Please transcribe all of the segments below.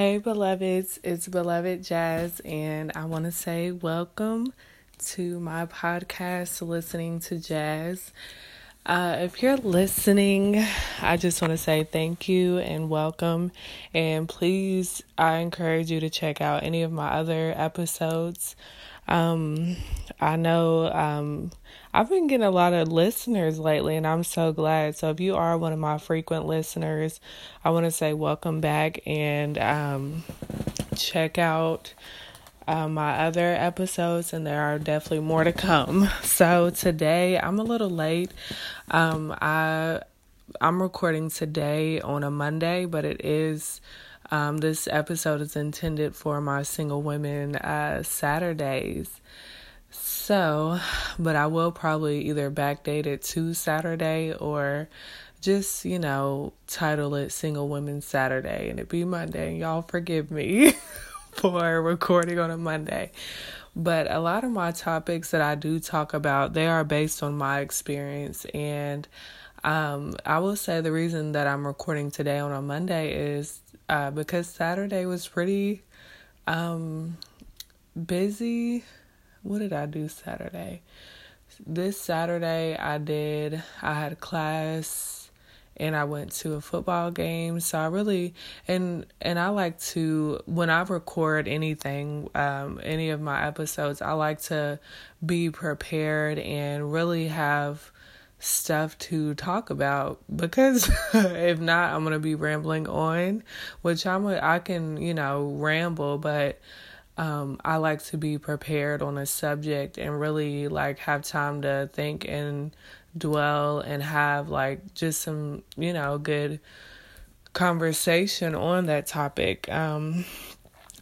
Hey, beloveds, it's Beloved Jazz, and I want to say welcome to my podcast, Listening to Jazz. Uh, if you're listening, I just want to say thank you and welcome. And please, I encourage you to check out any of my other episodes. Um, I know um, I've been getting a lot of listeners lately, and I'm so glad. So, if you are one of my frequent listeners, I want to say welcome back and um, check out uh, my other episodes, and there are definitely more to come. So, today I'm a little late. Um, I I'm recording today on a Monday, but it is. Um, this episode is intended for my single women uh, Saturdays. So, but I will probably either backdate it to Saturday or just, you know, title it Single Women Saturday and it be Monday. And y'all forgive me for recording on a Monday. But a lot of my topics that I do talk about, they are based on my experience and um, I will say the reason that I'm recording today on a Monday is uh, because Saturday was pretty um, busy what did I do Saturday? This Saturday I did I had class and I went to a football game. So I really and and I like to when I record anything, um, any of my episodes, I like to be prepared and really have stuff to talk about because if not I'm going to be rambling on, which I'm a, I can, you know, ramble, but um, I like to be prepared on a subject and really like have time to think and dwell and have like just some, you know, good conversation on that topic. Um,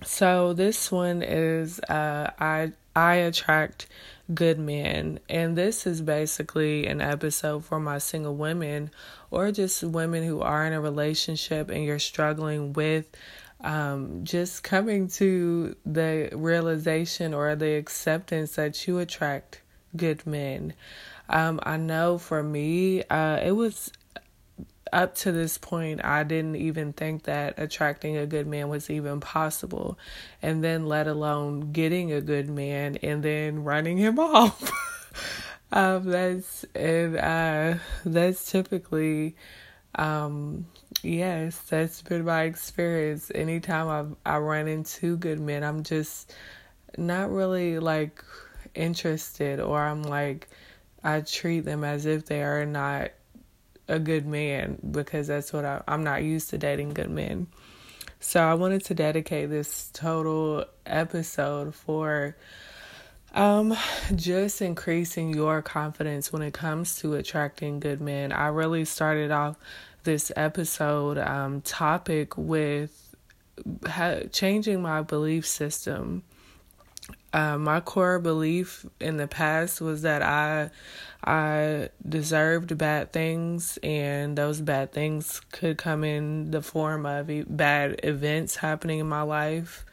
so this one is uh, I I attract good men, and this is basically an episode for my single women or just women who are in a relationship and you're struggling with um, just coming to the realization or the acceptance that you attract good men. Um, I know for me, uh, it was up to this point, I didn't even think that attracting a good man was even possible. And then, let alone getting a good man and then running him off. um, that's, and, uh, that's typically, um, yes, that's been my experience. Anytime I I run into good men, I'm just not really like interested, or I'm like I treat them as if they are not a good man because that's what I, I'm not used to dating good men. So I wanted to dedicate this total episode for um just increasing your confidence when it comes to attracting good men. I really started off this episode um, topic with ha- changing my belief system. Uh, my core belief in the past was that I I deserved bad things, and those bad things could come in the form of bad events happening in my life,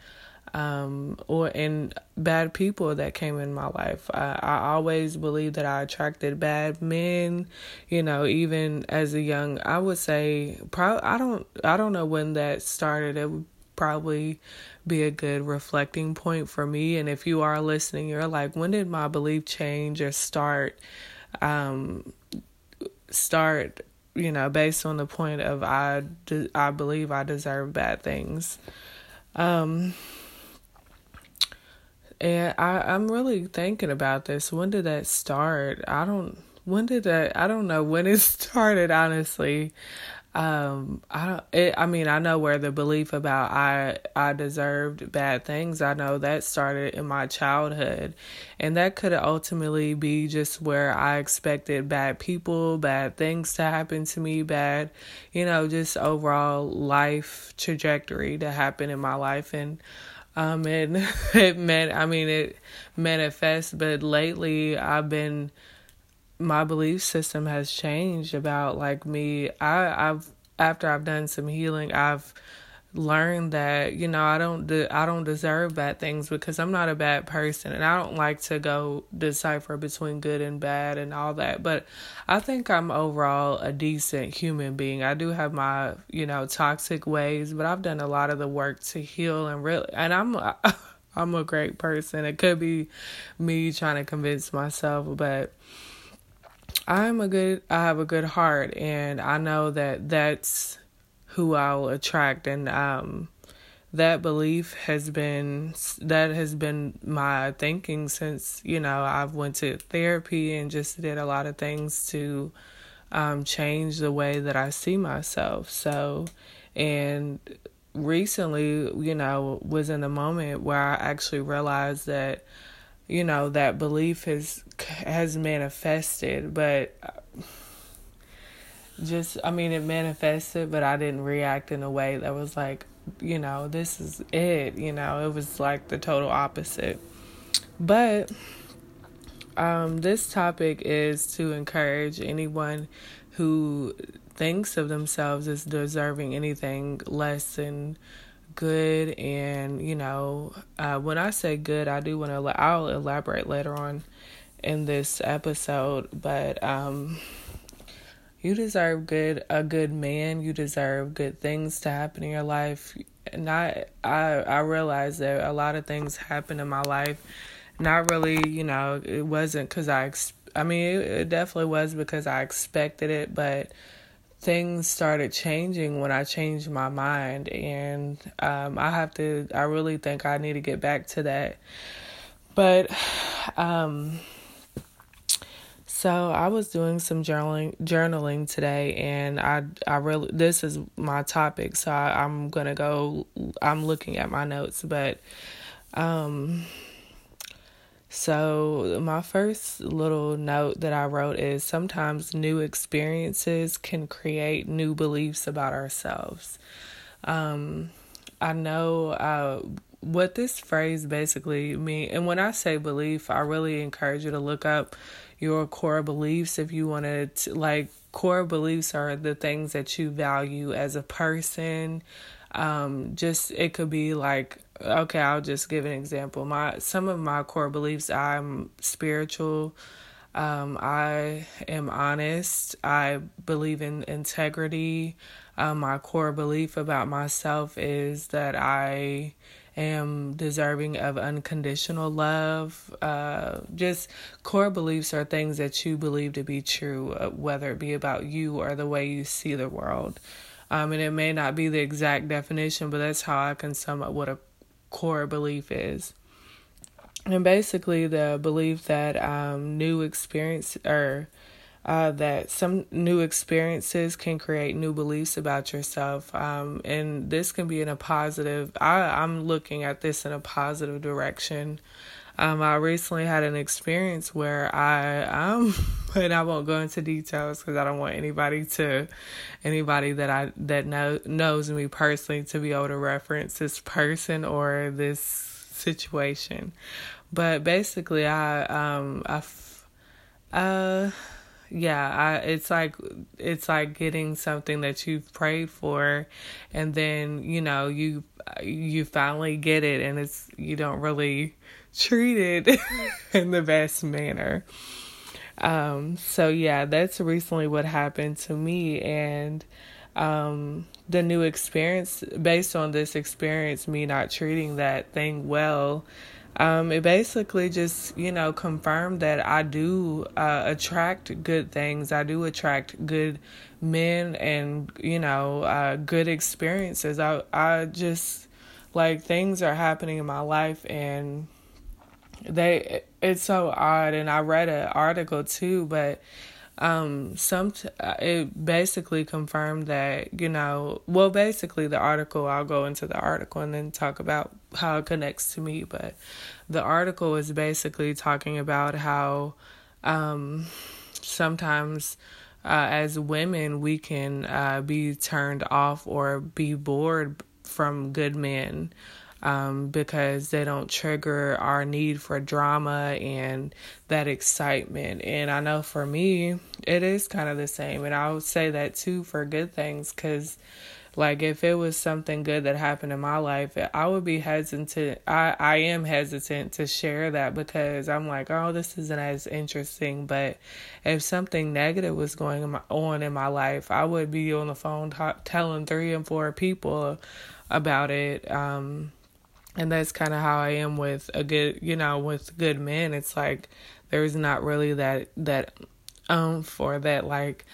um, or in bad people that came in my life. I, I always believed that I attracted bad men, you know, even as a young, I would say, probably, I don't, I don't know when that started. It probably be a good reflecting point for me. And if you are listening, you're like, when did my belief change or start? Um, start you know based on the point of i i believe i deserve bad things um and I, I'm really thinking about this. When did that start? I don't. When did that? I don't know when it started. Honestly, um, I. It, I mean, I know where the belief about I I deserved bad things. I know that started in my childhood, and that could ultimately be just where I expected bad people, bad things to happen to me, bad, you know, just overall life trajectory to happen in my life, and um, and it meant, I mean, it manifests, but lately I've been, my belief system has changed about like me. I, I've, after I've done some healing, I've learned that you know I don't de- I don't deserve bad things because I'm not a bad person and I don't like to go decipher between good and bad and all that but I think I'm overall a decent human being. I do have my you know toxic ways but I've done a lot of the work to heal and really and I'm I'm a great person. It could be me trying to convince myself but I'm a good I have a good heart and I know that that's who I'll attract and um that belief has been that has been my thinking since you know I've went to therapy and just did a lot of things to um change the way that I see myself. So and recently you know was in a moment where I actually realized that you know that belief has has manifested but just I mean it manifested but I didn't react in a way that was like, you know, this is it, you know, it was like the total opposite. But um this topic is to encourage anyone who thinks of themselves as deserving anything less than good and you know uh, when i say good i do want to i'll elaborate later on in this episode but um you deserve good a good man. You deserve good things to happen in your life. Not i i realize that a lot of things happen in my life. Not really you know it wasn't because i i mean it, it definitely was because i expected it but things started changing when i changed my mind and um i have to i really think i need to get back to that but um so I was doing some journaling journaling today, and I I really this is my topic, so I, I'm gonna go. I'm looking at my notes, but um. So, my first little note that I wrote is sometimes new experiences can create new beliefs about ourselves. Um, I know uh, what this phrase basically means, and when I say belief, I really encourage you to look up your core beliefs if you want to like core beliefs are the things that you value as a person um just it could be like okay i'll just give an example my some of my core beliefs i'm spiritual um i am honest i believe in integrity um, my core belief about myself is that i am deserving of unconditional love. Uh, just core beliefs are things that you believe to be true, uh, whether it be about you or the way you see the world. Um, and it may not be the exact definition, but that's how I can sum up what a core belief is. And basically, the belief that um, new experience or uh, that some new experiences can create new beliefs about yourself. Um, and this can be in a positive, I, I'm looking at this in a positive direction. Um, I recently had an experience where I, um, and I won't go into details because I don't want anybody to, anybody that I that know knows me personally to be able to reference this person or this situation. But basically, I, um, I, uh yeah I, it's like it's like getting something that you've prayed for and then you know you you finally get it and it's you don't really treat it in the best manner. Um so yeah that's recently what happened to me and um the new experience based on this experience me not treating that thing well um, it basically just, you know, confirmed that I do uh, attract good things. I do attract good men and, you know, uh, good experiences. I, I just, like, things are happening in my life and they, it's so odd. And I read an article too, but um some uh, it basically confirmed that you know well basically the article I'll go into the article and then talk about how it connects to me but the article is basically talking about how um sometimes uh, as women we can uh, be turned off or be bored from good men um, because they don't trigger our need for drama and that excitement. And I know for me, it is kind of the same. And I would say that too for good things because Like if it was something good that happened in my life, I would be hesitant. I I am hesitant to share that because I'm like, oh, this isn't as interesting. But if something negative was going on in my life, I would be on the phone t- telling three and four people about it. Um, and that's kind of how I am with a good, you know, with good men. It's like there's not really that that um for that like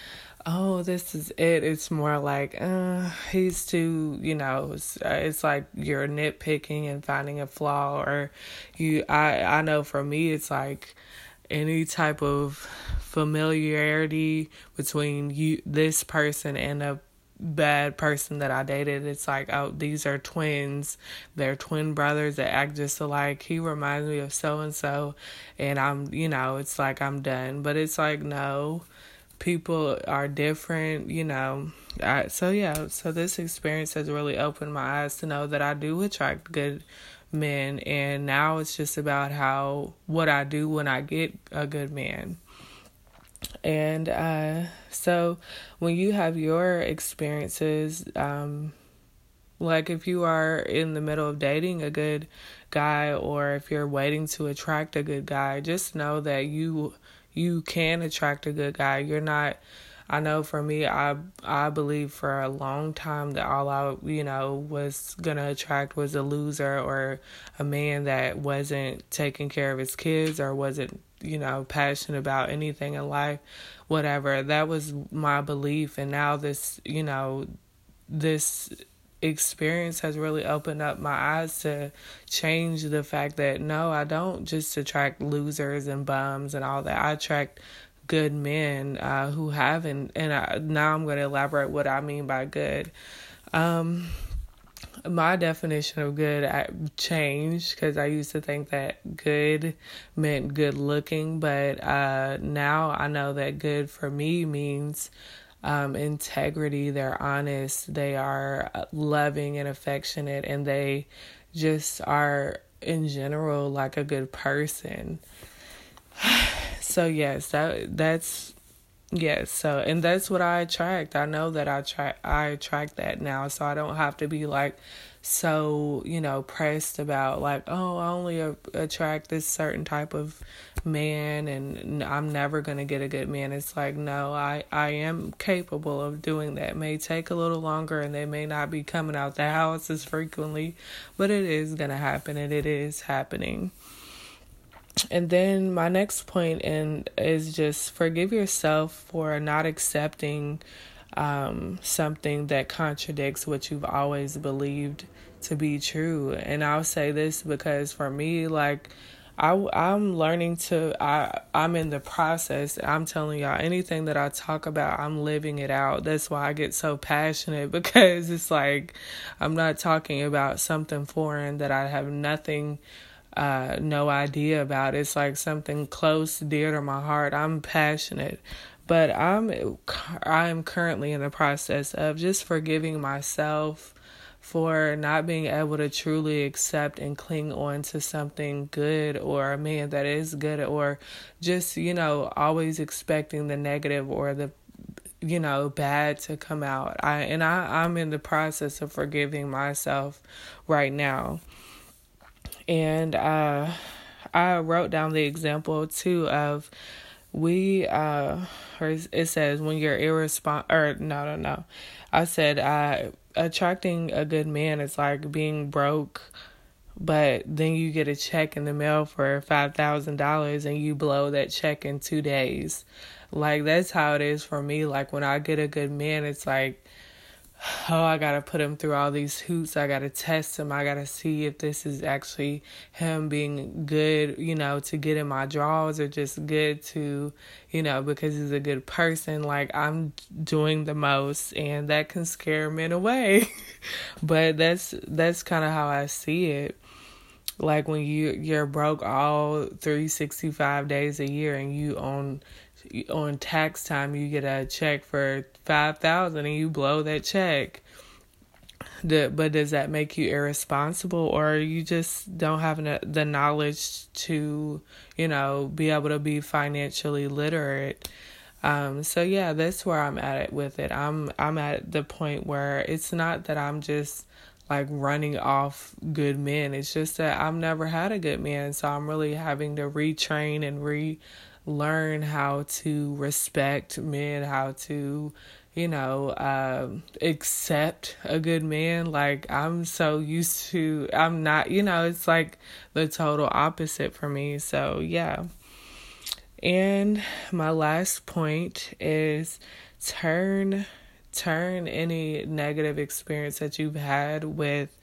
oh this is it it's more like uh he's too you know it's, uh, it's like you're nitpicking and finding a flaw or you i i know for me it's like any type of familiarity between you this person and a bad person that I dated. It's like, oh, these are twins. They're twin brothers that act just alike. He reminds me of so and so. And I'm, you know, it's like I'm done. But it's like, no, people are different, you know. I, so, yeah, so this experience has really opened my eyes to know that I do attract good men. And now it's just about how, what I do when I get a good man. And uh, so when you have your experiences, um, like if you are in the middle of dating a good guy or if you're waiting to attract a good guy, just know that you you can attract a good guy. You're not I know for me I I believe for a long time that all I you know was gonna attract was a loser or a man that wasn't taking care of his kids or wasn't you know, passionate about anything in life, whatever. That was my belief. And now this, you know, this experience has really opened up my eyes to change the fact that no, I don't just attract losers and bums and all that. I attract good men uh, who haven't. And I, now I'm going to elaborate what I mean by good. Um, my definition of good I changed because I used to think that good meant good looking, but uh, now I know that good for me means um, integrity. They're honest, they are uh, loving and affectionate, and they just are in general like a good person. so yes, that that's Yes, so and that's what I attract. I know that I try I attract that now, so I don't have to be like so, you know, pressed about like, oh, I only a- attract this certain type of man and I'm never going to get a good man. It's like, no, I I am capable of doing that. It may take a little longer and they may not be coming out the house as frequently, but it is going to happen and it is happening and then my next point in is just forgive yourself for not accepting um, something that contradicts what you've always believed to be true. And I'll say this because for me, like I I'm learning to I I'm in the process. I'm telling y'all anything that I talk about, I'm living it out. That's why I get so passionate because it's like I'm not talking about something foreign that I have nothing uh, no idea about. It's like something close, dear to my heart. I'm passionate, but I'm I'm currently in the process of just forgiving myself for not being able to truly accept and cling on to something good or a man that is good or just you know always expecting the negative or the you know bad to come out i and i i'm in the process of forgiving myself right now and uh, I wrote down the example too of we uh or it says when you're irresponsible or no no no. I said uh attracting a good man is like being broke but then you get a check in the mail for five thousand dollars and you blow that check in two days. Like that's how it is for me. Like when i get a good man it's like oh, I gotta put him through all these hoops. I gotta test him. I gotta see if this is actually him being good, you know, to get in my draws or just good to, you know, because he's a good person. Like I'm doing the most and that can scare men away. but that's that's kind of how I see it. Like when you you're broke all 365 days a year and you own on tax time you get a check for five thousand and you blow that check. But does that make you irresponsible or you just don't have the knowledge to you know be able to be financially literate Um, so yeah, that's where I'm at it with it. I'm I'm at the point where it's not that I'm just like running off good men. It's just that I've never had a good man, so I'm really having to retrain and relearn how to respect men, how to you know, um, accept a good man. Like I'm so used to, I'm not, you know, it's like the total opposite for me. So yeah. And my last point is turn turn any negative experience that you've had with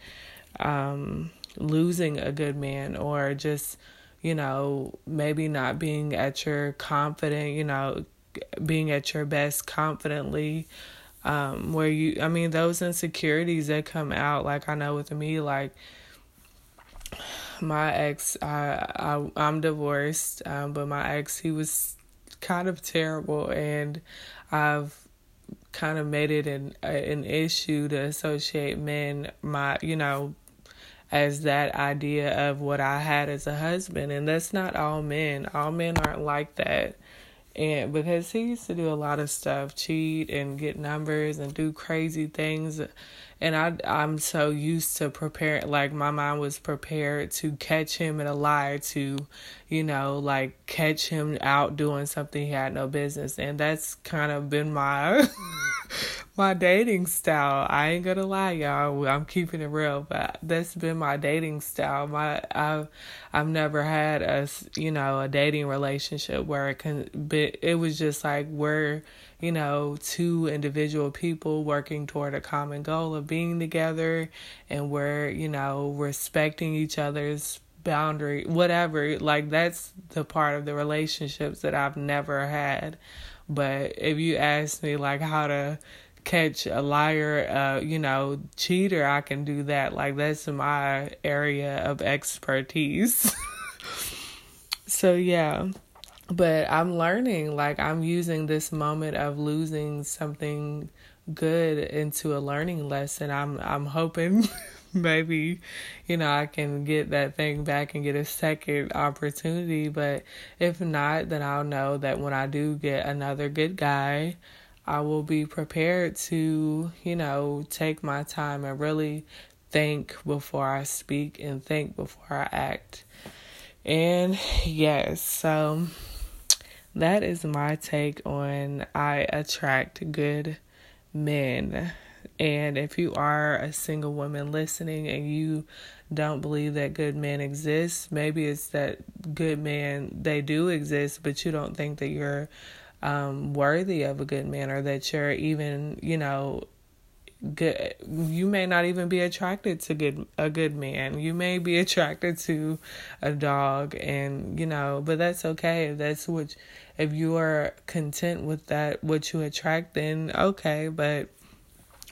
um, losing a good man or just you know maybe not being at your confident you know being at your best confidently um where you i mean those insecurities that come out like i know with me like my ex i, I i'm divorced um but my ex he was kind of terrible and i've kind of made it an an issue to associate men my you know as that idea of what I had as a husband. And that's not all men. All men aren't like that. And because he used to do a lot of stuff cheat and get numbers and do crazy things. And i i'm so used to prepare like my mind was prepared to catch him in a lie to you know like catch him out doing something he had no business and that's kind of been my my dating style. I ain't gonna lie, y'all. I'm keeping it real, but that's been my dating style. My I've I've never had a you know a dating relationship where it can be. It was just like we're you know two individual people working toward a common goal of being together, and we're you know respecting each other's boundary whatever like that's the part of the relationships that I've never had but if you ask me like how to catch a liar, uh, you know, cheater, I can do that. Like that's my area of expertise. so yeah. But I'm learning, like I'm using this moment of losing something good into a learning lesson. I'm I'm hoping maybe you know I can get that thing back and get a second opportunity, but if not, then I'll know that when I do get another good guy, I will be prepared to, you know, take my time and really think before I speak and think before I act. And yes, so that is my take on I attract good men. And if you are a single woman listening and you don't believe that good men exist, maybe it's that good men they do exist, but you don't think that you're um, worthy of a good man or that you're even, you know, good you may not even be attracted to good a good man. You may be attracted to a dog and you know but that's okay. If that's what if you are content with that what you attract then okay. But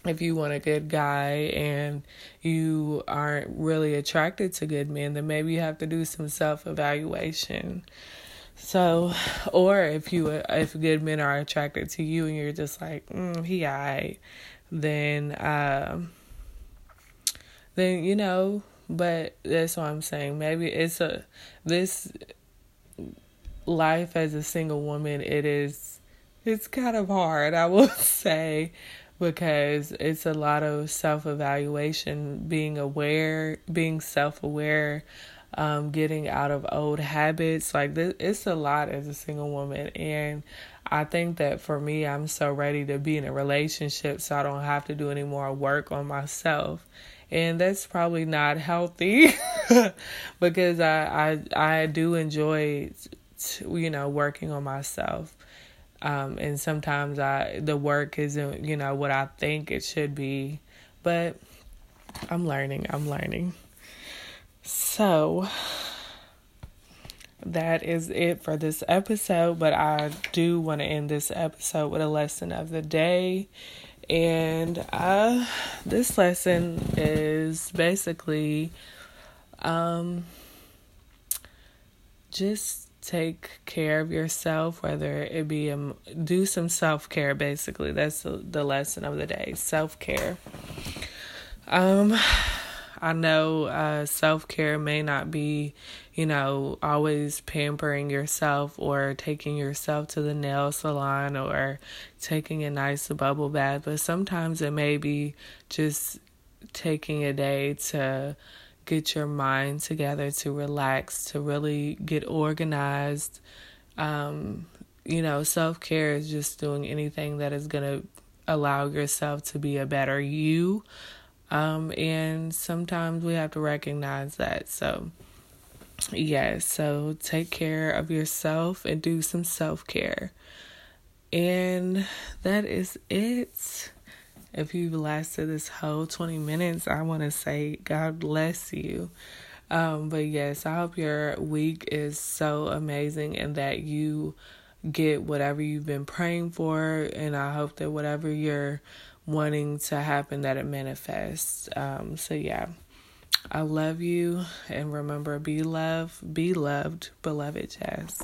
if you want a good guy and you aren't really attracted to good men then maybe you have to do some self evaluation so, or if you if good men are attracted to you and you're just like, mm, he I, then um, then you know. But that's what I'm saying. Maybe it's a this life as a single woman. It is it's kind of hard, I will say, because it's a lot of self evaluation, being aware, being self aware um, getting out of old habits. Like this, it's a lot as a single woman, and I think that for me, I'm so ready to be in a relationship, so I don't have to do any more work on myself. And that's probably not healthy because I, I I do enjoy, you know, working on myself. Um, and sometimes I the work isn't you know what I think it should be, but I'm learning. I'm learning. So that is it for this episode, but I do want to end this episode with a lesson of the day. And uh this lesson is basically um just take care of yourself whether it be a, do some self-care basically that's the, the lesson of the day self-care um I know uh, self care may not be, you know, always pampering yourself or taking yourself to the nail salon or taking a nice bubble bath, but sometimes it may be just taking a day to get your mind together, to relax, to really get organized. Um, you know, self care is just doing anything that is going to allow yourself to be a better you um, and sometimes we have to recognize that. So, yes, yeah, so take care of yourself and do some self care. And that is it. If you've lasted this whole 20 minutes, I want to say God bless you. Um, but yes, I hope your week is so amazing and that you get whatever you've been praying for. And I hope that whatever you're wanting to happen that it manifests. Um, so yeah. I love you and remember be loved, be loved, beloved Jazz.